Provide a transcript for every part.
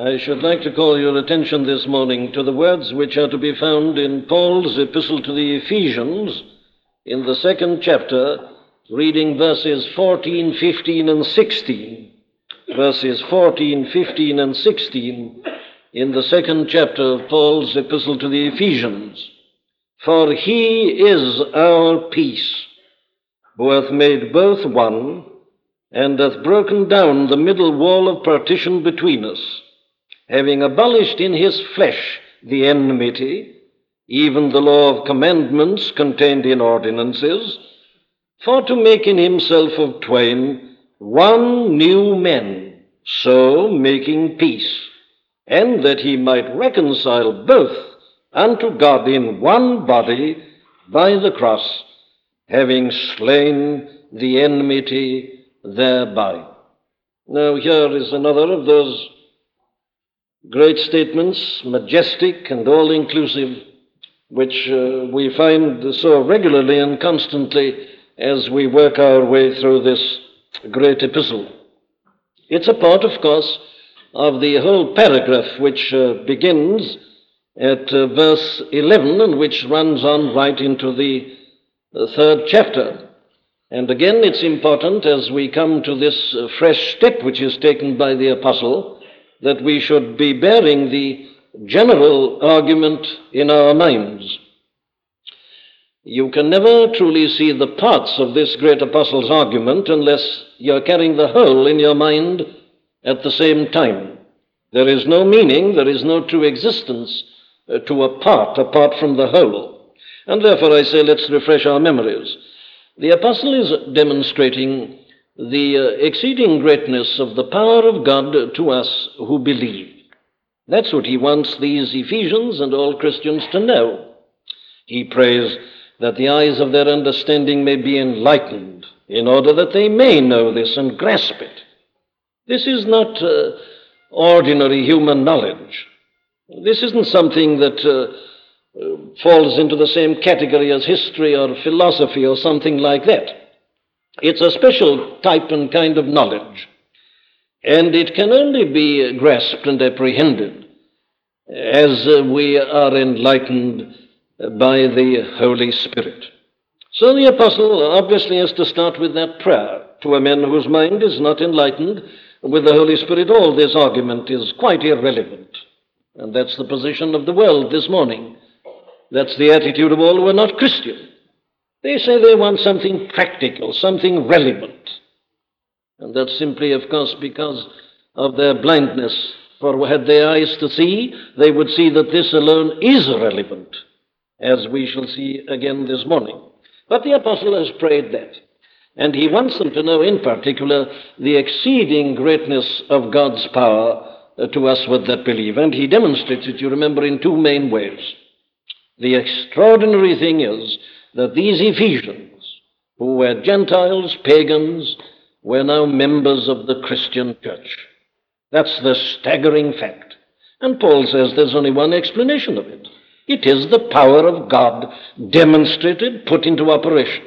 I should like to call your attention this morning to the words which are to be found in Paul's epistle to the Ephesians in the second chapter, reading verses 14, 15, and 16. Verses 14, 15, and 16 in the second chapter of Paul's epistle to the Ephesians. For he is our peace, who hath made both one, and hath broken down the middle wall of partition between us, having abolished in his flesh the enmity, even the law of commandments contained in ordinances, for to make in himself of twain one new man, so making peace, and that he might reconcile both unto God in one body by the cross, having slain the enmity thereby. Now, here is another of those great statements, majestic and all inclusive, which uh, we find so regularly and constantly as we work our way through this great epistle. It's a part, of course, of the whole paragraph which uh, begins at uh, verse 11 and which runs on right into the uh, third chapter. And again, it's important as we come to this uh, fresh step which is taken by the apostle that we should be bearing the general argument in our minds. You can never truly see the parts of this great apostle's argument unless you're carrying the whole in your mind at the same time. There is no meaning, there is no true existence uh, to a part apart from the whole. And therefore I say let's refresh our memories. The apostle is demonstrating the uh, exceeding greatness of the power of God to us who believe. That's what he wants these Ephesians and all Christians to know. He prays that the eyes of their understanding may be enlightened, in order that they may know this and grasp it. This is not uh, ordinary human knowledge. This isn't something that uh, uh, falls into the same category as history or philosophy or something like that. It's a special type and kind of knowledge, and it can only be grasped and apprehended as we are enlightened by the Holy Spirit. So the apostle obviously has to start with that prayer to a man whose mind is not enlightened with the Holy Spirit. All this argument is quite irrelevant. And that's the position of the world this morning. That's the attitude of all who are not Christian. They say they want something practical, something relevant. And that's simply, of course, because of their blindness. For had they eyes to see, they would see that this alone is relevant, as we shall see again this morning. But the apostle has prayed that. And he wants them to know, in particular, the exceeding greatness of God's power uh, to us with that believe. And he demonstrates it, you remember, in two main ways. The extraordinary thing is that these Ephesians, who were Gentiles, pagans, were now members of the Christian church. That's the staggering fact. And Paul says there's only one explanation of it. It is the power of God demonstrated, put into operation.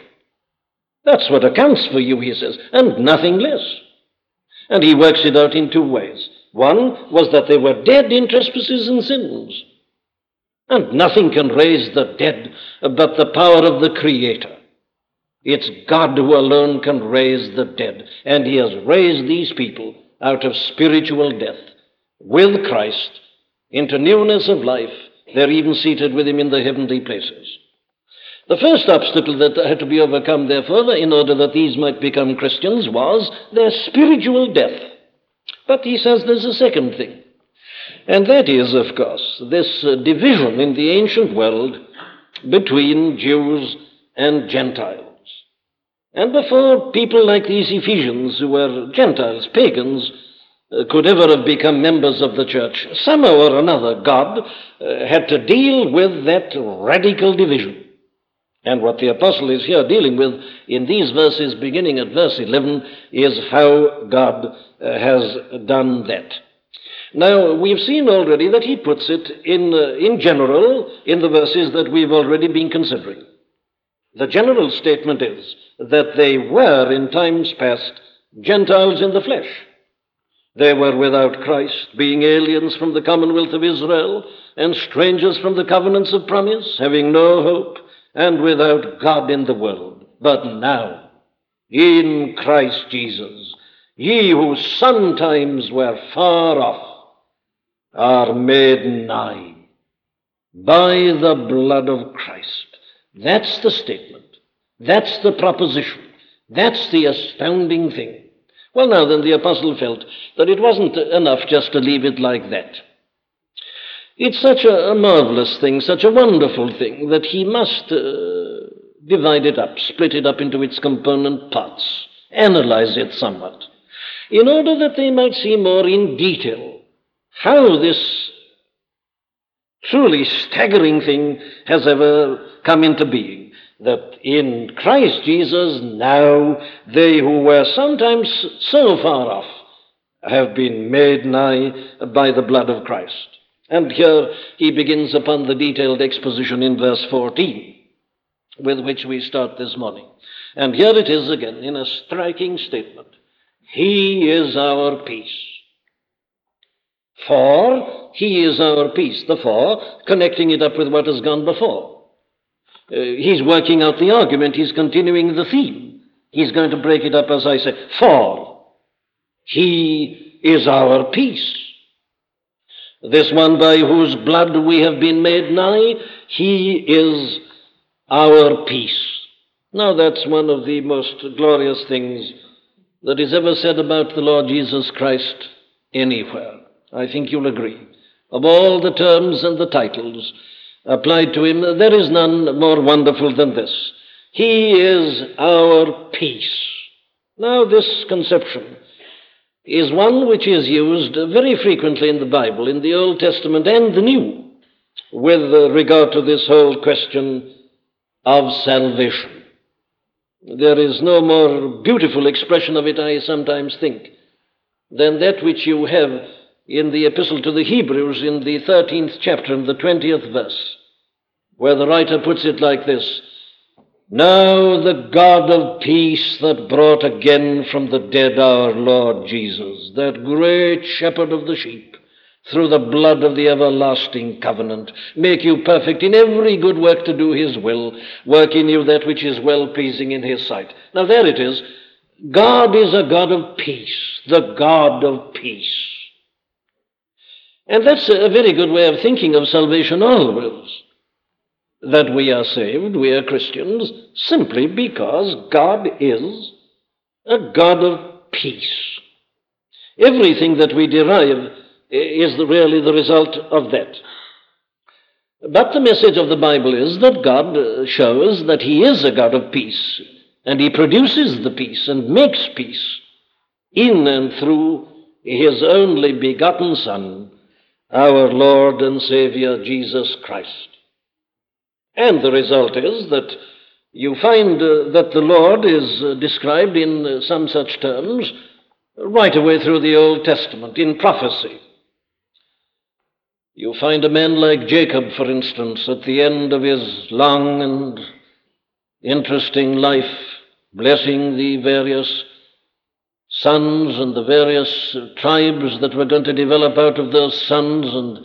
That's what accounts for you, he says, and nothing less. And he works it out in two ways. One was that they were dead in trespasses and sins. And nothing can raise the dead but the power of the Creator. It's God who alone can raise the dead. And He has raised these people out of spiritual death with Christ into newness of life. They're even seated with Him in the heavenly places. The first obstacle that had to be overcome, therefore, in order that these might become Christians, was their spiritual death. But he says there's a second thing. And that is, of course, this uh, division in the ancient world between Jews and Gentiles. And before people like these Ephesians, who were Gentiles, pagans, uh, could ever have become members of the church, somehow or another, God uh, had to deal with that radical division. And what the apostle is here dealing with in these verses, beginning at verse 11, is how God has done that. Now, we've seen already that he puts it in, uh, in general in the verses that we've already been considering. The general statement is that they were in times past Gentiles in the flesh. They were without Christ, being aliens from the commonwealth of Israel, and strangers from the covenants of promise, having no hope, and without God in the world. But now, in Christ Jesus, ye who sometimes were far off are made nigh by the blood of Christ. That's the statement. That's the proposition. That's the astounding thing. Well, now then, the apostle felt that it wasn't enough just to leave it like that. It's such a, a marvelous thing, such a wonderful thing, that he must uh, divide it up, split it up into its component parts, analyze it somewhat, in order that they might see more in detail how this truly staggering thing has ever come into being. That in Christ Jesus now they who were sometimes so far off have been made nigh by the blood of Christ. And here he begins upon the detailed exposition in verse 14, with which we start this morning. And here it is again in a striking statement He is our peace. For he is our peace. The for, connecting it up with what has gone before. Uh, he's working out the argument, he's continuing the theme. He's going to break it up as I say. For he is our peace. This one by whose blood we have been made nigh, he is our peace. Now that's one of the most glorious things that is ever said about the Lord Jesus Christ anywhere. I think you'll agree. Of all the terms and the titles applied to him, there is none more wonderful than this. He is our peace. Now, this conception is one which is used very frequently in the Bible, in the Old Testament and the New, with regard to this whole question of salvation. There is no more beautiful expression of it, I sometimes think, than that which you have in the Epistle to the Hebrews in the 13th chapter and the 20th verse, where the writer puts it like this Now the God of peace that brought again from the dead our Lord Jesus, that great shepherd of the sheep, through the blood of the everlasting covenant, make you perfect in every good work to do his will, work in you that which is well pleasing in his sight. Now there it is. God is a God of peace, the God of peace. And that's a very good way of thinking of salvation always. That we are saved, we are Christians, simply because God is a God of peace. Everything that we derive is really the result of that. But the message of the Bible is that God shows that He is a God of peace, and He produces the peace and makes peace in and through His only begotten Son, our Lord and Savior Jesus Christ. And the result is that you find uh, that the Lord is uh, described in uh, some such terms right away through the Old Testament, in prophecy. You find a man like Jacob, for instance, at the end of his long and interesting life, blessing the various sons and the various tribes that were going to develop out of those sons. And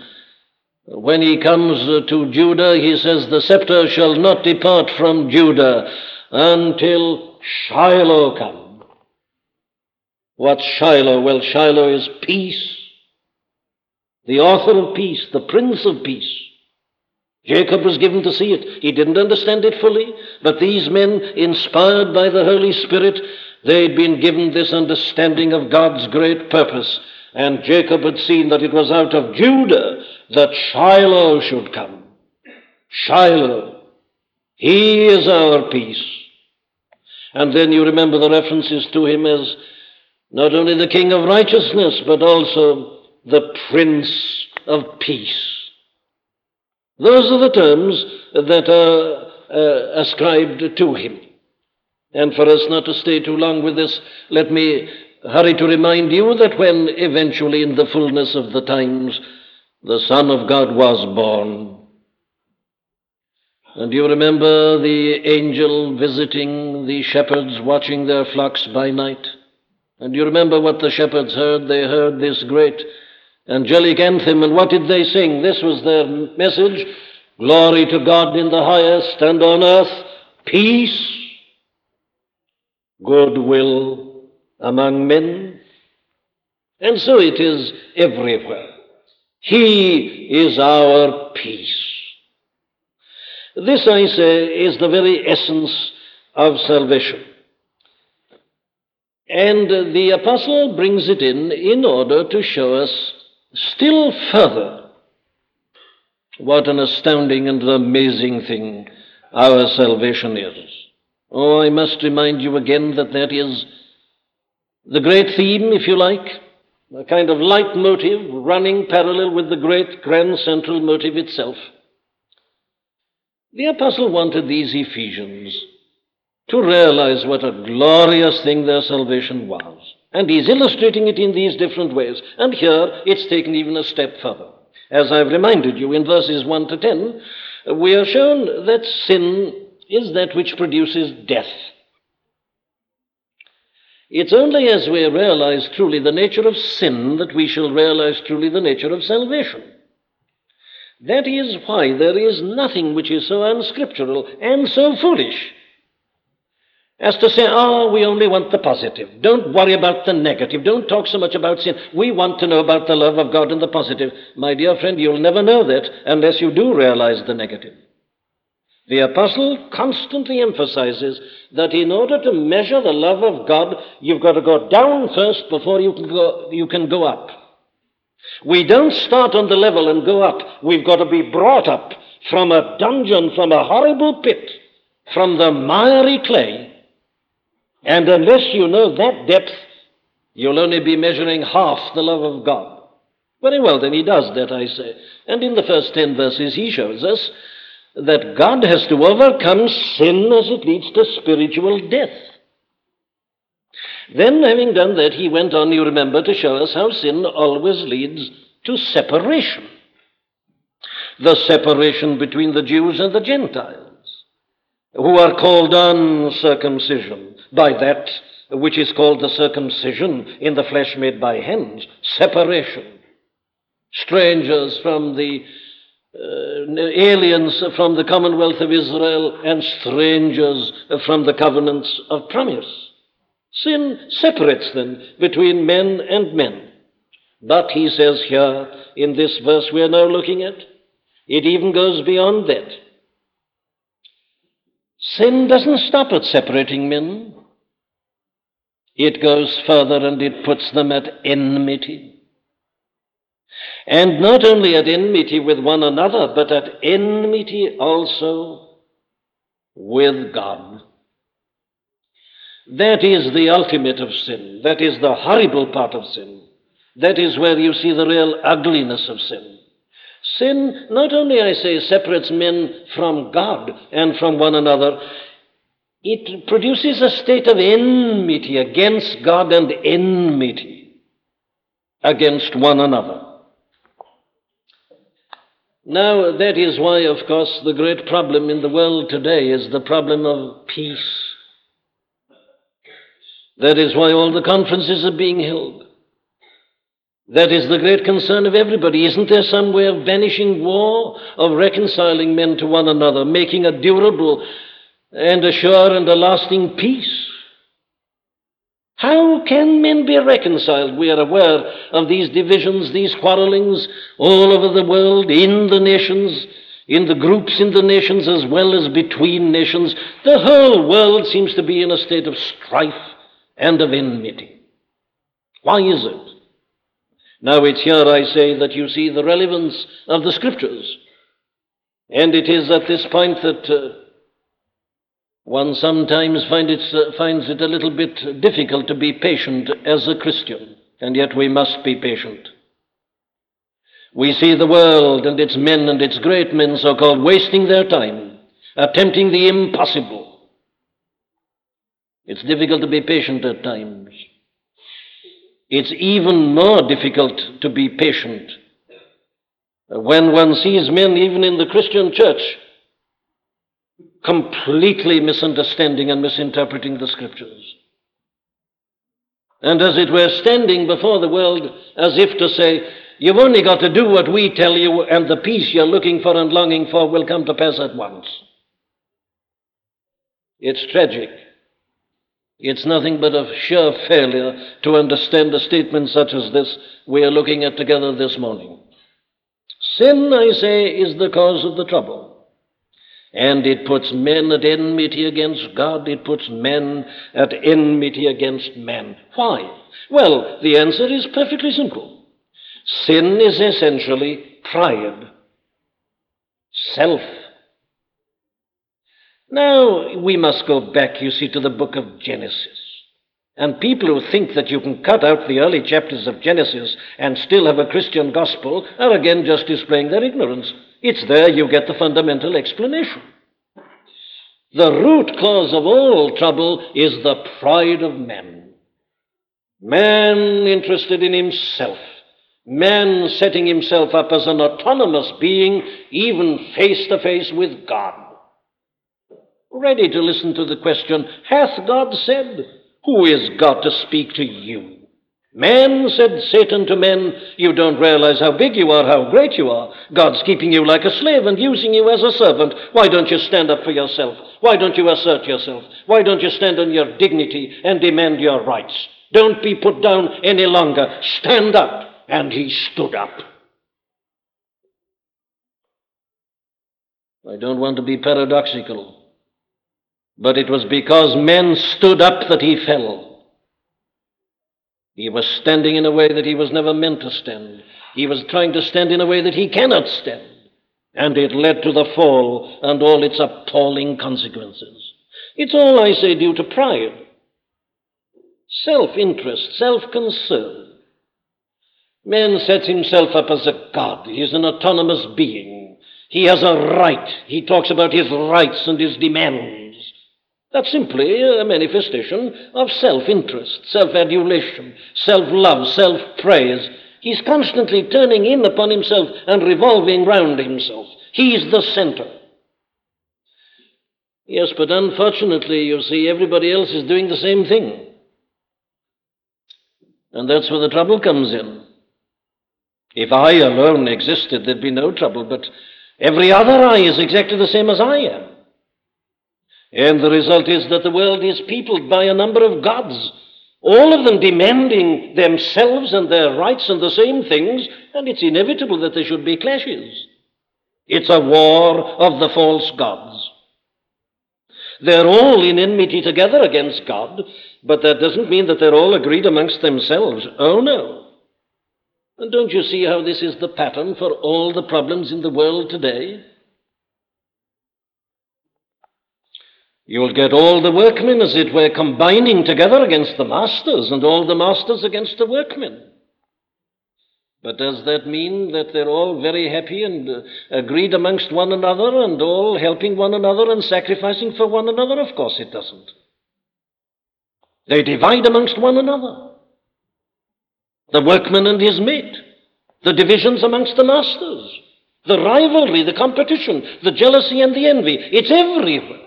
when he comes to Judah, he says, The scepter shall not depart from Judah until Shiloh come. What's Shiloh? Well, Shiloh is peace. The author of peace, the prince of peace. Jacob was given to see it. He didn't understand it fully, but these men, inspired by the Holy Spirit, They'd been given this understanding of God's great purpose, and Jacob had seen that it was out of Judah that Shiloh should come. Shiloh. He is our peace. And then you remember the references to him as not only the King of righteousness, but also the Prince of Peace. Those are the terms that are uh, ascribed to him. And for us not to stay too long with this, let me hurry to remind you that when eventually, in the fullness of the times, the Son of God was born, and you remember the angel visiting the shepherds watching their flocks by night, And you remember what the shepherds heard? They heard this great angelic anthem, and what did they sing? This was their message Glory to God in the highest, and on earth peace, goodwill among men. And so it is everywhere. He is our peace. This, I say, is the very essence of salvation. And the apostle brings it in in order to show us still further what an astounding and amazing thing our salvation is. Oh, I must remind you again that that is the great theme, if you like, a kind of leitmotif running parallel with the great grand central motive itself. The apostle wanted these Ephesians to realize what a glorious thing their salvation was. And he's illustrating it in these different ways. And here it's taken even a step further. As I've reminded you in verses 1 to 10, we are shown that sin is that which produces death. It's only as we realize truly the nature of sin that we shall realize truly the nature of salvation. That is why there is nothing which is so unscriptural and so foolish as to say, oh, we only want the positive. Don't worry about the negative. Don't talk so much about sin. We want to know about the love of God and the positive. My dear friend, you'll never know that unless you do realize the negative. The apostle constantly emphasizes that in order to measure the love of God, you've got to go down first before you can go, you can go up. We don't start on the level and go up. We've got to be brought up from a dungeon, from a horrible pit, from the miry clay. And unless you know that depth, you'll only be measuring half the love of God. Very well, then he does that, I say. And in the first ten verses, he shows us that God has to overcome sin as it leads to spiritual death. Then, having done that, he went on, you remember, to show us how sin always leads to separation. The separation between the Jews and the Gentiles, who are called uncircumcision by that which is called the circumcision in the flesh made by hands. Separation. Strangers from the Uh, aliens from the commonwealth of Israel and strangers from the covenants of promise. Sin separates them between men and men. But he says here in this verse we are now looking at, it even goes beyond that. Sin doesn't stop at separating men. It goes further and it puts them at enmity. And not only at enmity with one another, but at enmity also with God. That is the ultimate of sin. That is the horrible part of sin. That is where you see the real ugliness of sin. Sin, not only, I say, separates men from God and from one another, it produces a state of enmity against God and enmity against one another. Now, that is why, of course, the great problem in the world today is the problem of peace. That is why all the conferences are being held. That is the great concern of everybody. Isn't there some way of vanishing war, of reconciling men to one another, making a durable and a sure and a lasting peace? How can men be reconciled? We are aware of these divisions, these quarrelings all over the world, in the nations, in the groups in the nations, as well as between nations. The whole world seems to be in a state of strife and of enmity. Why is it? Now it's here I say that you see the relevance of the scriptures. And it is at this point that uh, one sometimes find it, uh, finds it a little bit difficult to be patient as a Christian, and yet we must be patient. We see the world and its men and its great men, so called, wasting their time, attempting the impossible it's difficult to be patient at times. It's even more difficult to be patient when one sees men, even in the Christian church, completely misunderstanding and misinterpreting the scriptures. and as it were standing before the world as if to say, You've only got to do what we tell you, and the peace you're looking for and longing for will come to pass at once. It's tragic. It's nothing but a sheer failure to understand a statement such as this we are looking at together this morning. Sin, I say, is the cause of the trouble. And it puts men at enmity against God. It puts men at enmity against men. Why? Well, the answer is perfectly simple. Sin is essentially pride, self. Now, we must go back, you see, to the book of Genesis. And people who think that you can cut out the early chapters of Genesis and still have a Christian gospel are again just displaying their ignorance. It's there you get the fundamental explanation. The root cause of all trouble is the pride of man. Man interested in himself. Man setting himself up as an autonomous being, even face to face with God. Ready to listen to the question, Hath God said? Who is God to speak to you? Man, said Satan to men, you don't realize how big you are, how great you are. God's keeping you like a slave and using you as a servant. Why don't you stand up for yourself? Why don't you assert yourself? Why don't you stand on your dignity and demand your rights? Don't be put down any longer. Stand up. And he stood up. I don't want to be paradoxical, but it was because men stood up that he fell. He was standing in a way that he was never meant to stand. He was trying to stand in a way that he cannot stand. And it led to the fall and all its appalling consequences. It's all, I say, due to pride, self interest, self concern. Man sets himself up as a god. He is an autonomous being. He has a right. He talks about his rights and his demands. That's simply a manifestation of self interest, self adulation, self love, self praise. He's constantly turning in upon himself and revolving round himself. He's the center. Yes, but unfortunately, you see, everybody else is doing the same thing. And that's where the trouble comes in. If I alone existed, there'd be no trouble, but every other I is exactly the same as I am. And the result is that the world is peopled by a number of gods, all of them demanding themselves and their rights and the same things, and it's inevitable that there should be clashes. It's a war of the false gods. They're all in enmity together against God, but that doesn't mean that they're all agreed amongst themselves. Oh no. And don't you see how this is the pattern for all the problems in the world today? You'll get all the workmen, as it were, combining together against the masters, and all the masters against the workmen. But does that mean that they're all very happy and uh, agreed amongst one another and all helping one another and sacrificing for one another? Of course it doesn't. They divide amongst one another. The workman and his mate, the divisions amongst the masters, the rivalry, the competition, the jealousy and the envy. It's everywhere.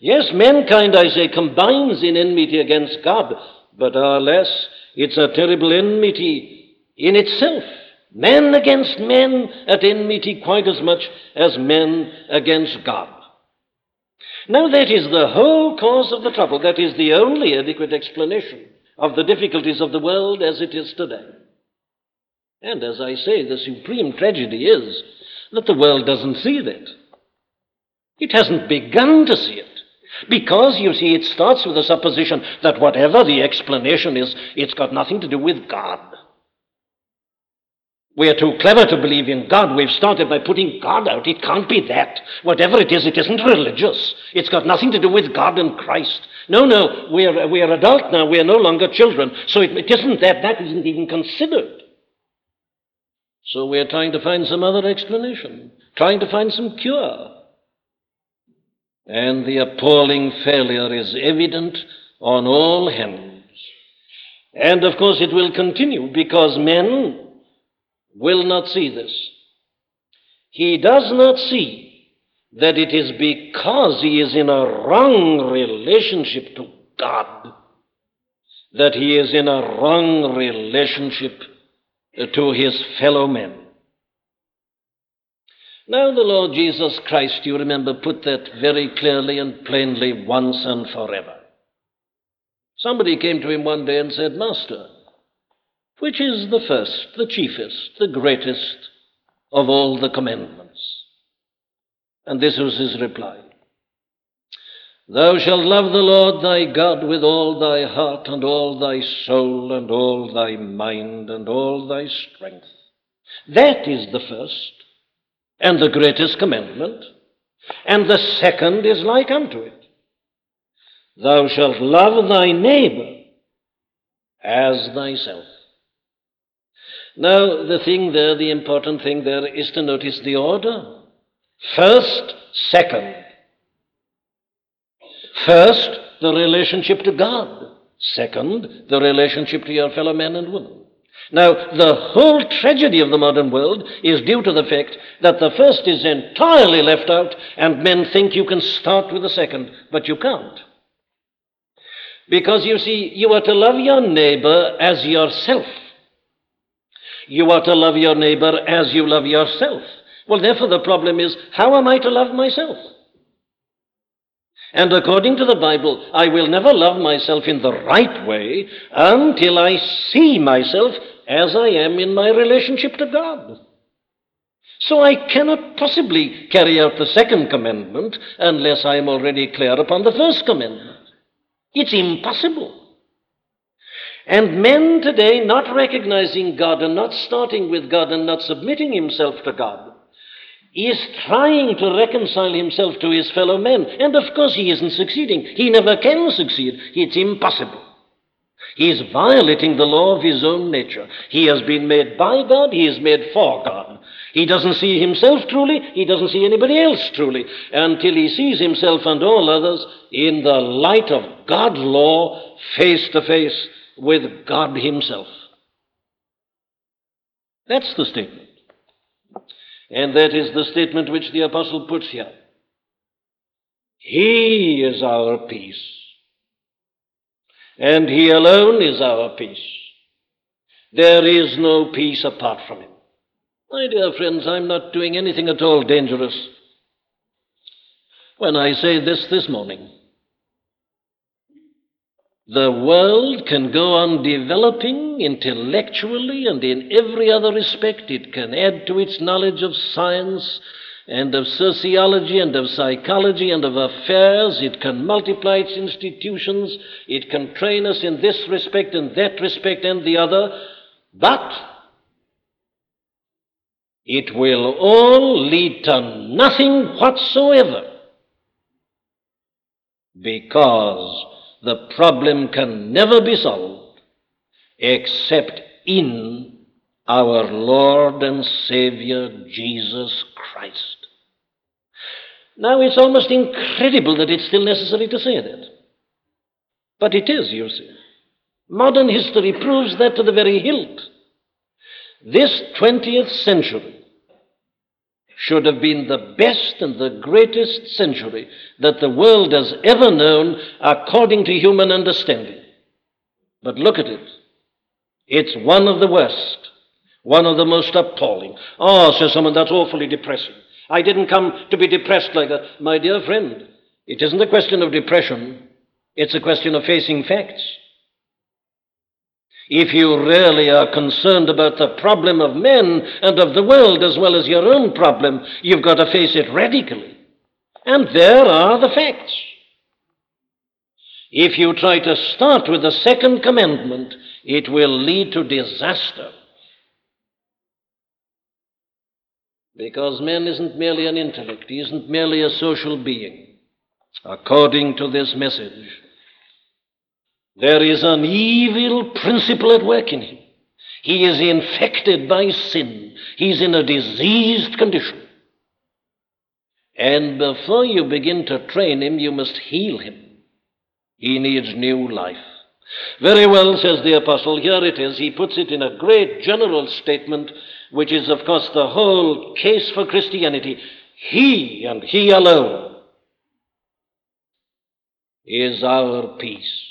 Yes, mankind, I say, combines in enmity against God, but alas, it's a terrible enmity in itself. Men against men at enmity quite as much as men against God. Now, that is the whole cause of the trouble. That is the only adequate explanation of the difficulties of the world as it is today. And as I say, the supreme tragedy is that the world doesn't see that. It hasn't begun to see it. Because, you see, it starts with the supposition that whatever the explanation is, it's got nothing to do with God. We are too clever to believe in God. We've started by putting God out. It can't be that. Whatever it is, it isn't religious. It's got nothing to do with God and Christ. No, no, we are, we are adult now. We are no longer children. So it, it isn't that. That isn't even considered. So we are trying to find some other explanation, trying to find some cure. And the appalling failure is evident on all hands. And of course, it will continue because men will not see this. He does not see that it is because he is in a wrong relationship to God that he is in a wrong relationship to his fellow men. Now, the Lord Jesus Christ, you remember, put that very clearly and plainly once and forever. Somebody came to him one day and said, Master, which is the first, the chiefest, the greatest of all the commandments? And this was his reply Thou shalt love the Lord thy God with all thy heart and all thy soul and all thy mind and all thy strength. That is the first and the greatest commandment. And the second is like unto it. Thou shalt love thy neighbor as thyself. Now, the thing there, the important thing there is to notice the order. First, second. First, the relationship to God. Second, the relationship to your fellow men and woman. Now, the whole tragedy of the modern world is due to the fact that the first is entirely left out, and men think you can start with the second, but you can't. Because you see, you are to love your neighbor as yourself. You are to love your neighbor as you love yourself. Well, therefore, the problem is how am I to love myself? And according to the Bible, I will never love myself in the right way until I see myself as I am in my relationship to God. So I cannot possibly carry out the second commandment unless I am already clear upon the first commandment. It's impossible. And men today, not recognizing God and not starting with God and not submitting himself to God, is trying to reconcile himself to his fellow men. And of course, he isn't succeeding. He never can succeed. It's impossible. He is violating the law of his own nature. He has been made by God, he is made for God. He doesn't see himself truly, he doesn't see anybody else truly, until he sees himself and all others in the light of God's law, face to face with God himself. That's the statement. And that is the statement which the apostle puts here. He is our peace. And He alone is our peace. There is no peace apart from Him. My dear friends, I'm not doing anything at all dangerous when I say this this morning. The world can go on developing intellectually and in every other respect. It can add to its knowledge of science and of sociology and of psychology and of affairs. It can multiply its institutions. It can train us in this respect and that respect and the other. But it will all lead to nothing whatsoever because the problem can never be solved except in our Lord and Savior Jesus Christ. Now, it's almost incredible that it's still necessary to say that. But it is, you see. Modern history proves that to the very hilt. This 20th century should have been the best and the greatest century that the world has ever known according to human understanding. But look at it. It's one of the worst, one of the most appalling. Ah, oh, says someone, that's awfully depressing. I didn't come to be depressed like that. My dear friend, it isn't a question of depression, it's a question of facing facts. If you really are concerned about the problem of men and of the world as well as your own problem, you've got to face it radically. And there are the facts. If you try to start with the second commandment, it will lead to disaster. Because man isn't merely an intellect, he isn't merely a social being. According to this message, there is an evil principle at work in him. He is infected by sin. He's in a diseased condition. And before you begin to train him, you must heal him. He needs new life. Very well, says the apostle. Here it is. He puts it in a great general statement which is, of course, the whole case for Christianity. He and He alone is our peace.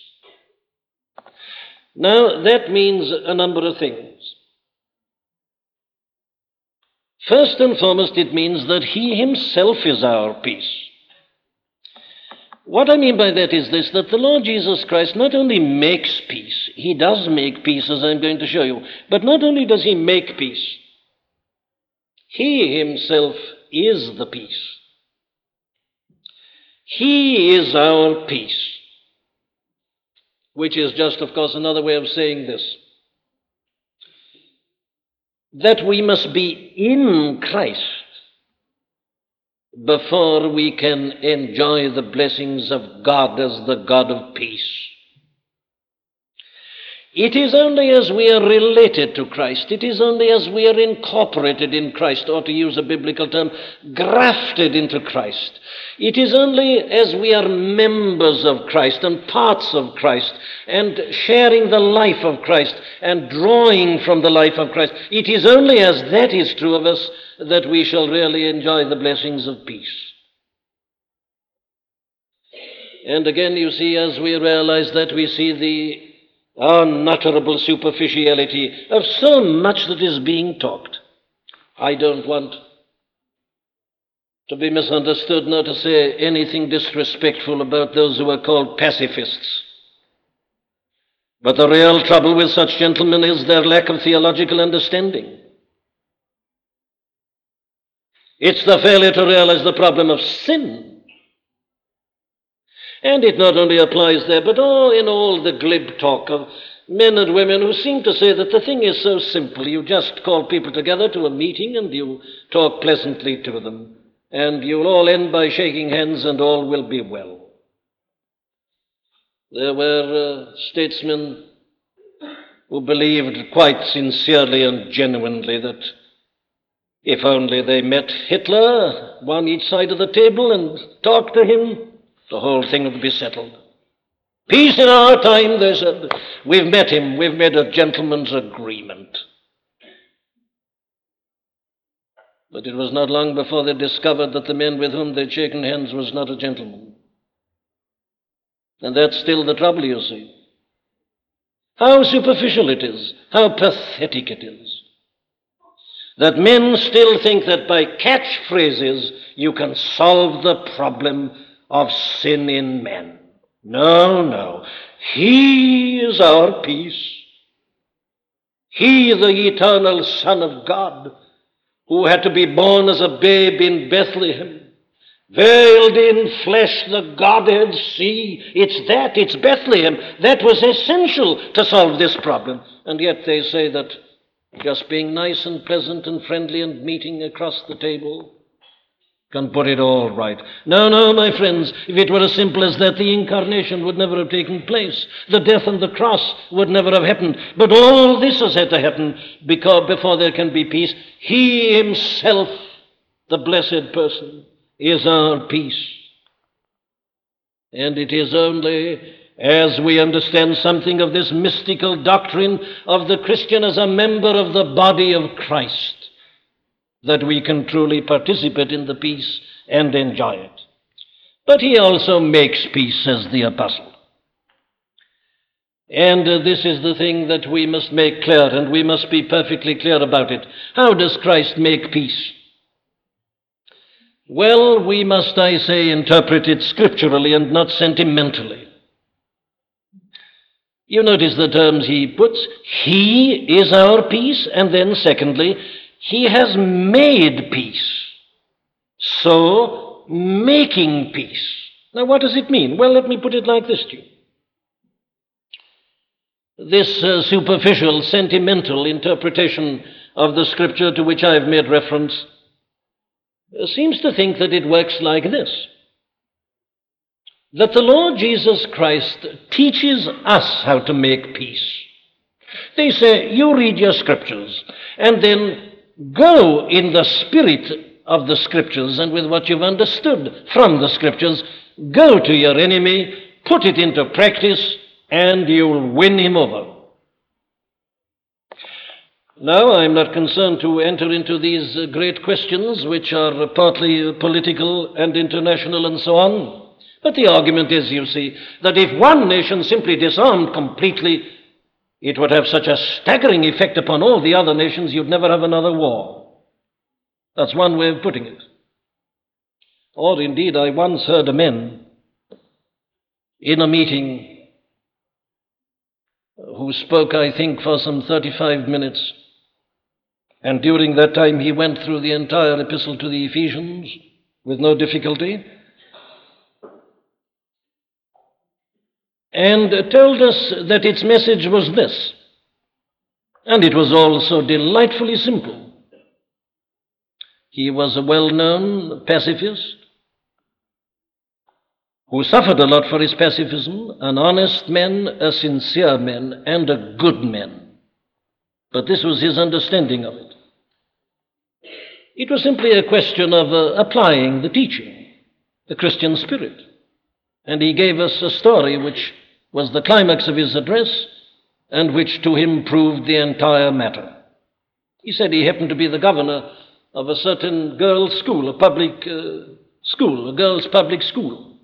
Now, that means a number of things. First and foremost, it means that He Himself is our peace. What I mean by that is this that the Lord Jesus Christ not only makes peace, He does make peace, as I'm going to show you, but not only does He make peace, He Himself is the peace. He is our peace. Which is just, of course, another way of saying this that we must be in Christ before we can enjoy the blessings of God as the God of peace. It is only as we are related to Christ, it is only as we are incorporated in Christ, or to use a biblical term, grafted into Christ. It is only as we are members of Christ and parts of Christ and sharing the life of Christ and drawing from the life of Christ. It is only as that is true of us that we shall really enjoy the blessings of peace. And again, you see, as we realize that, we see the unutterable superficiality of so much that is being talked. I don't want to be misunderstood, nor to say anything disrespectful about those who are called pacifists. But the real trouble with such gentlemen is their lack of theological understanding. It's the failure to realize the problem of sin and it not only applies there, but all in all the glib talk of men and women who seem to say that the thing is so simple. You just call people together to a meeting and you talk pleasantly to them, and you'll all end by shaking hands and all will be well. There were uh, statesmen who believed quite sincerely and genuinely that if only they met Hitler, one each side of the table, and talked to him, the whole thing would be settled. Peace in our time, they said. We've met him. We've made a gentleman's agreement. But it was not long before they discovered that the man with whom they'd shaken hands was not a gentleman. And that's still the trouble, you see. How superficial it is, how pathetic it is. That men still think that by catchphrases you can solve the problem of sin in men. No, no. He is our peace. He, the eternal Son of God, who had to be born as a babe in Bethlehem, veiled in flesh, the Godhead see. It's that, it's Bethlehem. That was essential to solve this problem. And yet they say that just being nice and pleasant and friendly and meeting across the table can put it all right. No, no, my friends, if it were as simple as that, the incarnation would never have taken place. The death on the cross would never have happened. But all this has had to happen because before there can be peace. He himself, the blessed person, is our peace. And it is only as we understand something of this mystical doctrine of the Christian as a member of the body of Christ that we can truly participate in the peace and enjoy it. But he also makes peace, says the apostle. And uh, this is the thing that we must make clear, and we must be perfectly clear about it. How does Christ make peace? Well, we must, I say, interpret it scripturally and not sentimentally. You notice the terms he puts. He is our peace, and then, secondly, he has made peace. So, making peace. Now, what does it mean? Well, let me put it like this to you. This uh, superficial, sentimental interpretation of the scripture to which I have made reference uh, seems to think that it works like this that the Lord Jesus Christ teaches us how to make peace. They say, You read your scriptures, and then Go in the spirit of the scriptures and with what you've understood from the scriptures. Go to your enemy, put it into practice, and you'll win him over. Now, I'm not concerned to enter into these great questions, which are partly political and international and so on. But the argument is, you see, that if one nation simply disarmed completely, it would have such a staggering effect upon all the other nations, you'd never have another war. That's one way of putting it. Or indeed, I once heard a man in a meeting who spoke, I think, for some 35 minutes. And during that time, he went through the entire epistle to the Ephesians with no difficulty. And told us that its message was this. And it was also delightfully simple. He was a well known pacifist who suffered a lot for his pacifism, an honest man, a sincere man, and a good man. But this was his understanding of it. It was simply a question of uh, applying the teaching, the Christian spirit. And he gave us a story which was the climax of his address and which to him proved the entire matter. He said he happened to be the governor of a certain girls' school, a public uh, school, a girls' public school.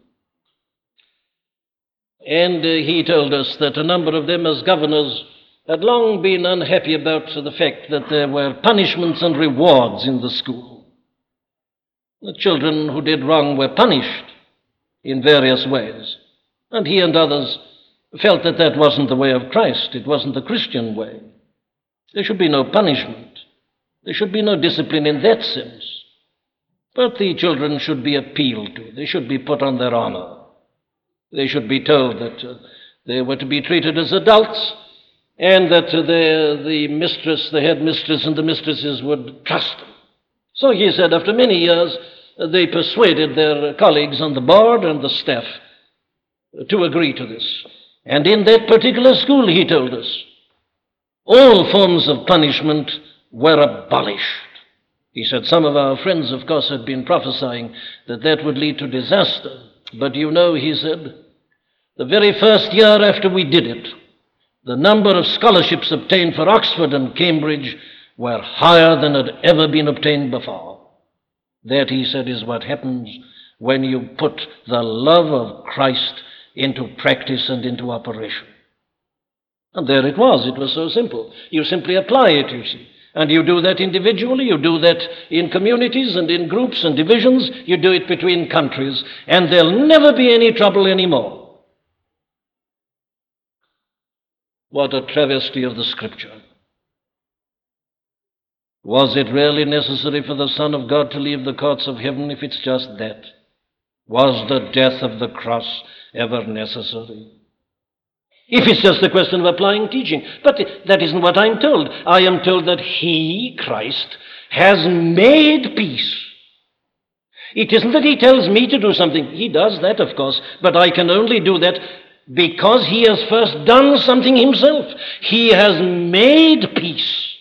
And uh, he told us that a number of them, as governors, had long been unhappy about the fact that there were punishments and rewards in the school. The children who did wrong were punished in various ways. And he and others felt that that wasn't the way of Christ, it wasn't the Christian way. There should be no punishment, there should be no discipline in that sense. But the children should be appealed to, they should be put on their honor. They should be told that uh, they were to be treated as adults and that uh, the, the mistress, the head mistress, and the mistresses would trust them. So he said, after many years, they persuaded their colleagues on the board and the staff to agree to this. And in that particular school, he told us, all forms of punishment were abolished. He said some of our friends, of course, had been prophesying that that would lead to disaster. But you know, he said, the very first year after we did it, the number of scholarships obtained for Oxford and Cambridge were higher than had ever been obtained before. That, he said, is what happens when you put the love of Christ into practice and into operation. And there it was. It was so simple. You simply apply it, you see. And you do that individually, you do that in communities and in groups and divisions, you do it between countries, and there'll never be any trouble anymore. What a travesty of the Scripture. Was it really necessary for the Son of God to leave the courts of heaven if it's just that? Was the death of the cross ever necessary? If it's just a question of applying teaching. But that isn't what I'm told. I am told that He, Christ, has made peace. It isn't that He tells me to do something. He does that, of course, but I can only do that because he has first done something himself. He has made peace.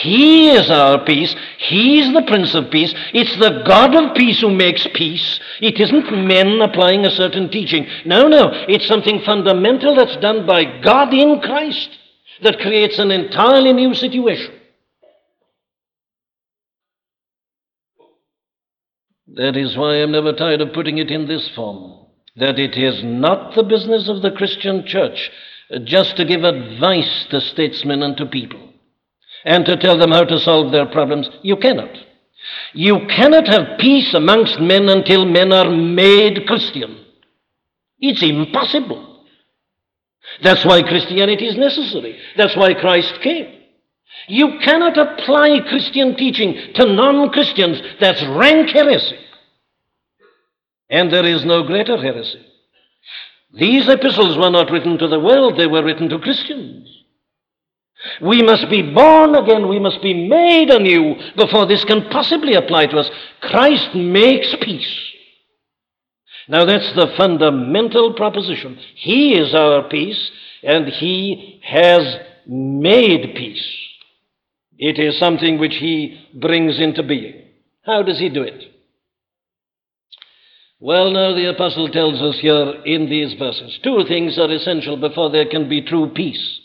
He is our peace. He's the Prince of Peace. It's the God of peace who makes peace. It isn't men applying a certain teaching. No, no. It's something fundamental that's done by God in Christ that creates an entirely new situation. That is why I'm never tired of putting it in this form that it is not the business of the Christian church just to give advice to statesmen and to people and to tell them how to solve their problems. You cannot. You cannot have peace amongst men until men are made Christian. It's impossible. That's why Christianity is necessary. That's why Christ came. You cannot apply Christian teaching to non Christians. That's rank heresy. And there is no greater heresy. These epistles were not written to the world, they were written to Christians. We must be born again, we must be made anew before this can possibly apply to us. Christ makes peace. Now, that's the fundamental proposition. He is our peace, and He has made peace. It is something which He brings into being. How does He do it? Well, now the apostle tells us here in these verses two things are essential before there can be true peace.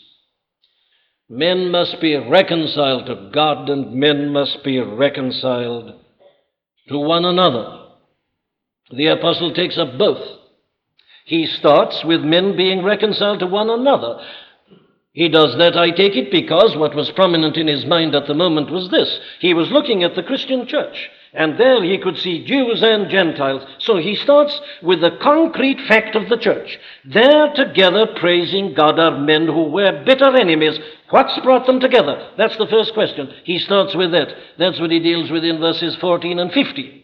Men must be reconciled to God, and men must be reconciled to one another. The apostle takes up both. He starts with men being reconciled to one another. He does that, I take it, because what was prominent in his mind at the moment was this. He was looking at the Christian church, and there he could see Jews and Gentiles. So he starts with the concrete fact of the church. There together praising God are men who were bitter enemies. What's brought them together? That's the first question. He starts with that. That's what he deals with in verses 14 and 15.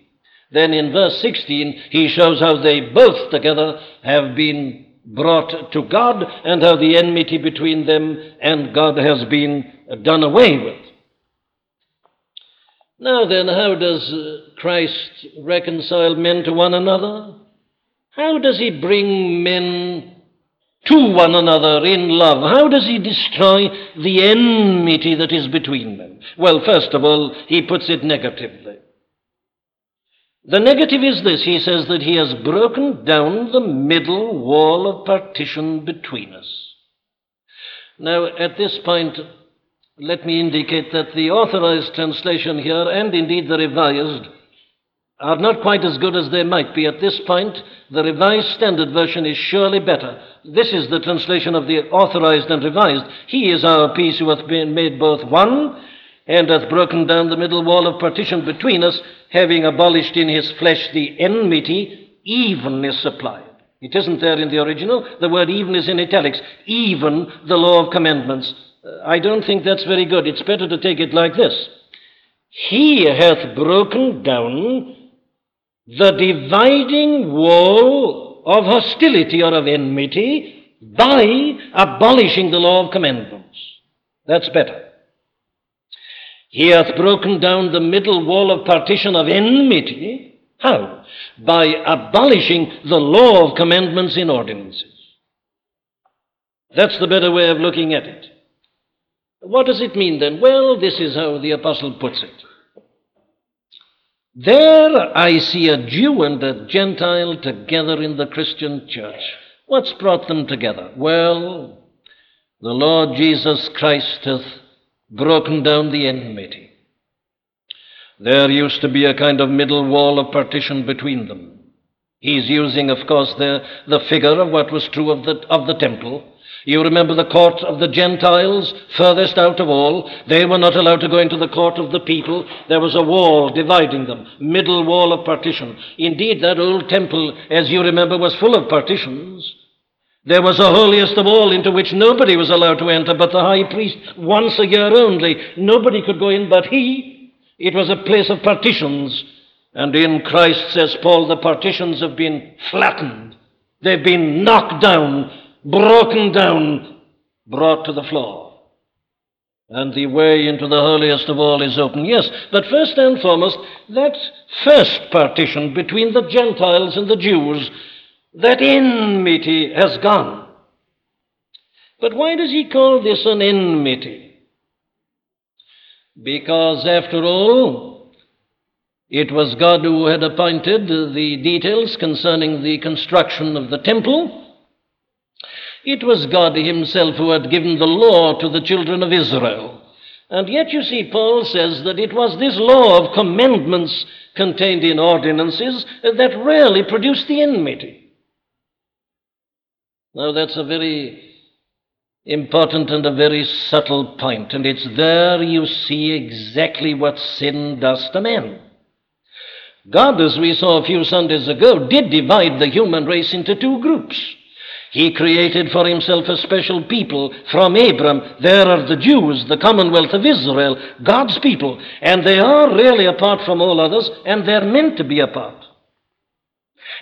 Then in verse 16, he shows how they both together have been brought to God and how the enmity between them and God has been done away with. Now then, how does uh, Christ reconcile men to one another? How does he bring men to one another in love? How does he destroy the enmity that is between them? Well, first of all, he puts it negatively. The negative is this he says that he has broken down the middle wall of partition between us. Now, at this point, let me indicate that the authorized translation here, and indeed the revised, are not quite as good as they might be at this point. The Revised Standard Version is surely better. This is the translation of the authorized and revised. He is our peace who hath been made both one and hath broken down the middle wall of partition between us, having abolished in his flesh the enmity, even is supplied. It isn't there in the original. The word even is in italics. Even the law of commandments. I don't think that's very good. It's better to take it like this. He hath broken down the dividing wall of hostility or of enmity by abolishing the law of commandments. That's better. He hath broken down the middle wall of partition of enmity. How? By abolishing the law of commandments in ordinances. That's the better way of looking at it. What does it mean then? Well, this is how the apostle puts it. There I see a Jew and a Gentile together in the Christian church. What's brought them together? Well, the Lord Jesus Christ hath broken down the enmity. There used to be a kind of middle wall of partition between them. He's using, of course, the, the figure of what was true of the, of the temple. You remember the court of the Gentiles, furthest out of all. They were not allowed to go into the court of the people. There was a wall dividing them, middle wall of partition. Indeed, that old temple, as you remember, was full of partitions. There was a holiest of all into which nobody was allowed to enter but the high priest once a year only. Nobody could go in but he. It was a place of partitions. And in Christ, says Paul, the partitions have been flattened. They've been knocked down, broken down, brought to the floor. And the way into the holiest of all is open. Yes, but first and foremost, that first partition between the Gentiles and the Jews that enmity has gone. But why does he call this an enmity? Because, after all, it was God who had appointed the details concerning the construction of the temple. It was God Himself who had given the law to the children of Israel. And yet, you see, Paul says that it was this law of commandments contained in ordinances that really produced the enmity. Now, that's a very important and a very subtle point, and it's there you see exactly what sin does to men. God, as we saw a few Sundays ago, did divide the human race into two groups. He created for himself a special people from Abram. There are the Jews, the commonwealth of Israel, God's people, and they are really apart from all others, and they're meant to be apart.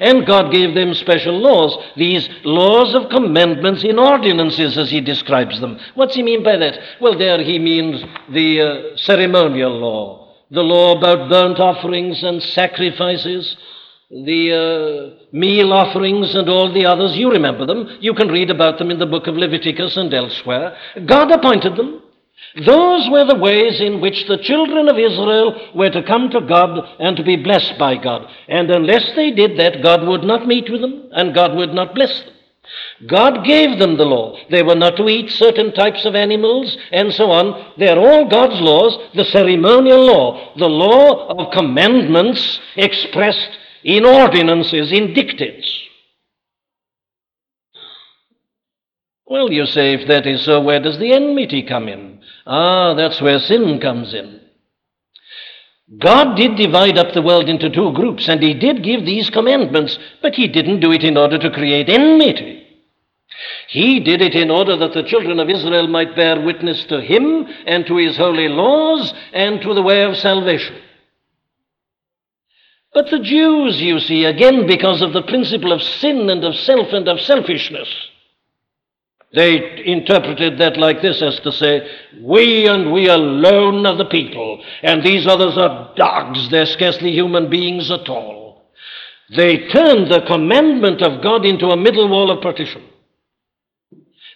And God gave them special laws, these laws of commandments in ordinances, as he describes them. What's he mean by that? Well, there he means the uh, ceremonial law, the law about burnt offerings and sacrifices, the uh, meal offerings and all the others. You remember them. You can read about them in the book of Leviticus and elsewhere. God appointed them. Those were the ways in which the children of Israel were to come to God and to be blessed by God. And unless they did that, God would not meet with them and God would not bless them. God gave them the law. They were not to eat certain types of animals and so on. They're all God's laws, the ceremonial law, the law of commandments expressed in ordinances, in dictates. Well, you say, if that is so, where does the enmity come in? Ah, that's where sin comes in. God did divide up the world into two groups, and He did give these commandments, but He didn't do it in order to create enmity. He did it in order that the children of Israel might bear witness to Him and to His holy laws and to the way of salvation. But the Jews, you see, again because of the principle of sin and of self and of selfishness, they interpreted that like this as to say, We and we alone are the people, and these others are dogs, they're scarcely human beings at all. They turned the commandment of God into a middle wall of partition.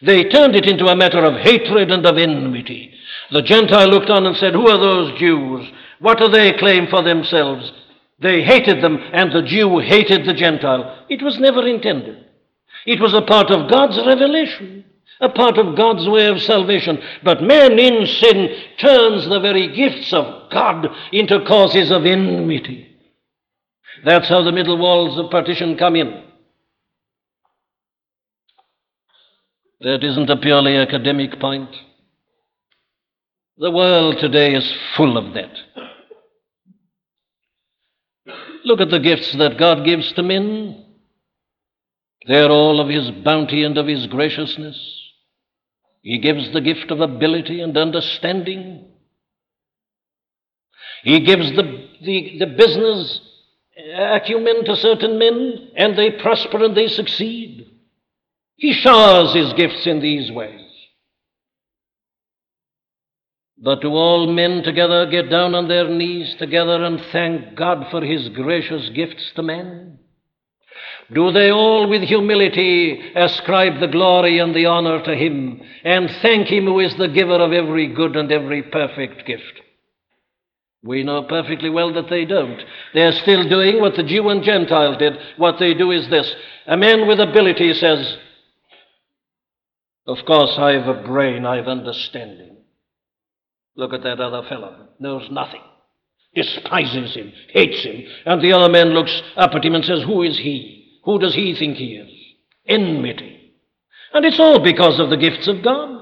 They turned it into a matter of hatred and of enmity. The Gentile looked on and said, Who are those Jews? What do they claim for themselves? They hated them, and the Jew hated the Gentile. It was never intended. It was a part of God's revelation, a part of God's way of salvation. But man in sin turns the very gifts of God into causes of enmity. That's how the middle walls of partition come in. That isn't a purely academic point. The world today is full of that. Look at the gifts that God gives to men. They're all of His bounty and of His graciousness. He gives the gift of ability and understanding. He gives the, the, the business acumen to certain men, and they prosper and they succeed. He showers his gifts in these ways. But do all men together get down on their knees together and thank God for his gracious gifts to men? Do they all with humility ascribe the glory and the honor to him and thank him who is the giver of every good and every perfect gift? We know perfectly well that they don't. They're still doing what the Jew and Gentile did. What they do is this a man with ability says, Of course, I have a brain, I have understanding. Look at that other fellow, knows nothing, despises him, hates him. And the other man looks up at him and says, Who is he? Who does he think he is? Enmity. And it's all because of the gifts of God.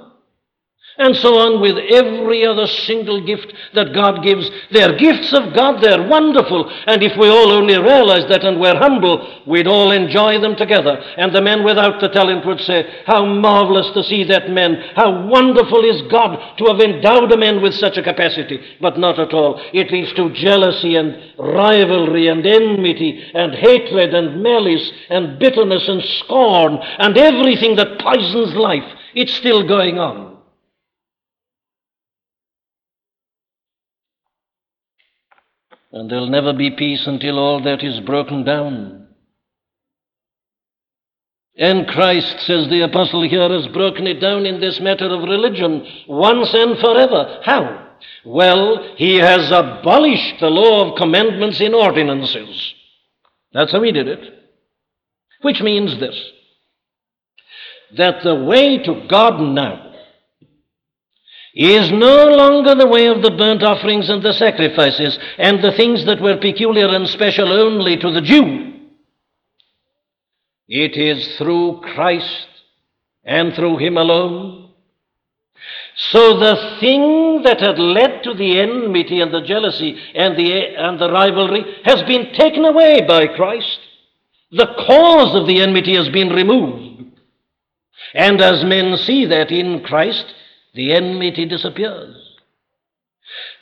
And so on with every other single gift that God gives. They're gifts of God, they're wonderful. And if we all only realized that and we're humble, we'd all enjoy them together. And the men without the talent would say, How marvelous to see that man! How wonderful is God to have endowed a man with such a capacity! But not at all. It leads to jealousy and rivalry and enmity and hatred and malice and bitterness and scorn and everything that poisons life. It's still going on. And there'll never be peace until all that is broken down. And Christ, says the apostle here, has broken it down in this matter of religion once and forever. How? Well, he has abolished the law of commandments in ordinances. That's how he did it. Which means this that the way to God now is no longer the way of the burnt offerings and the sacrifices and the things that were peculiar and special only to the Jew. It is through Christ and through Him alone. So the thing that had led to the enmity and the jealousy and the, and the rivalry has been taken away by Christ. The cause of the enmity has been removed. And as men see that in Christ, the enmity disappears.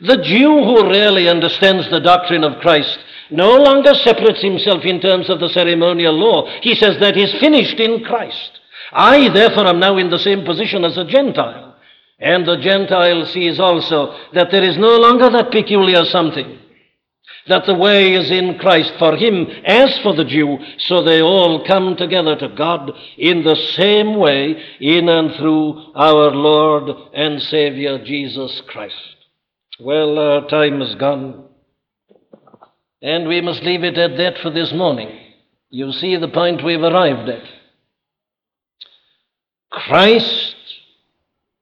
The Jew who really understands the doctrine of Christ no longer separates himself in terms of the ceremonial law. He says that is finished in Christ. I, therefore, am now in the same position as a Gentile. And the Gentile sees also that there is no longer that peculiar something that the way is in Christ for him as for the Jew, so they all come together to God in the same way in and through our Lord and Savior Jesus Christ. Well, our time is gone, and we must leave it at that for this morning. You see the point we've arrived at. Christ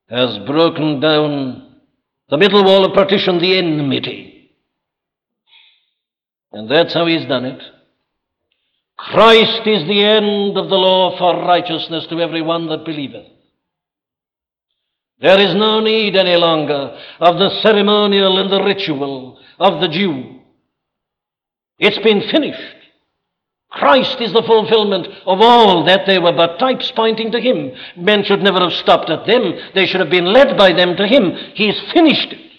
has broken down the middle wall of partition, the enmity and that's how he's done it. Christ is the end of the law for righteousness to every one that believeth. There is no need any longer of the ceremonial and the ritual of the Jew. It's been finished. Christ is the fulfillment of all that they were but types pointing to Him. Men should never have stopped at them, they should have been led by them to Him. He's finished it.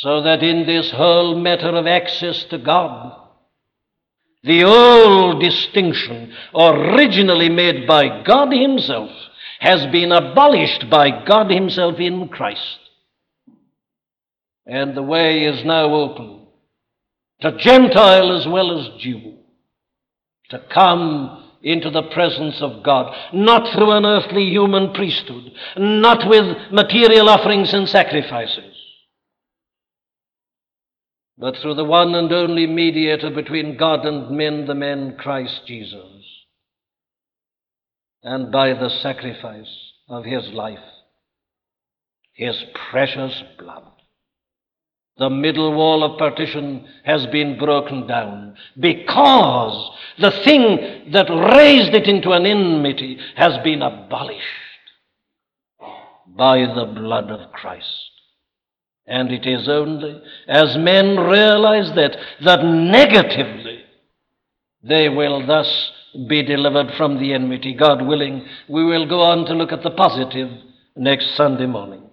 So that in this whole matter of access to God, the old distinction, originally made by God Himself, has been abolished by God Himself in Christ. And the way is now open to Gentile as well as Jew to come into the presence of God, not through an earthly human priesthood, not with material offerings and sacrifices, but through the one and only mediator between God and men, the man Christ Jesus, and by the sacrifice of his life, his precious blood. The middle wall of partition has been broken down because the thing that raised it into an enmity has been abolished by the blood of Christ. And it is only as men realize that, that negatively they will thus be delivered from the enmity. God willing, we will go on to look at the positive next Sunday morning.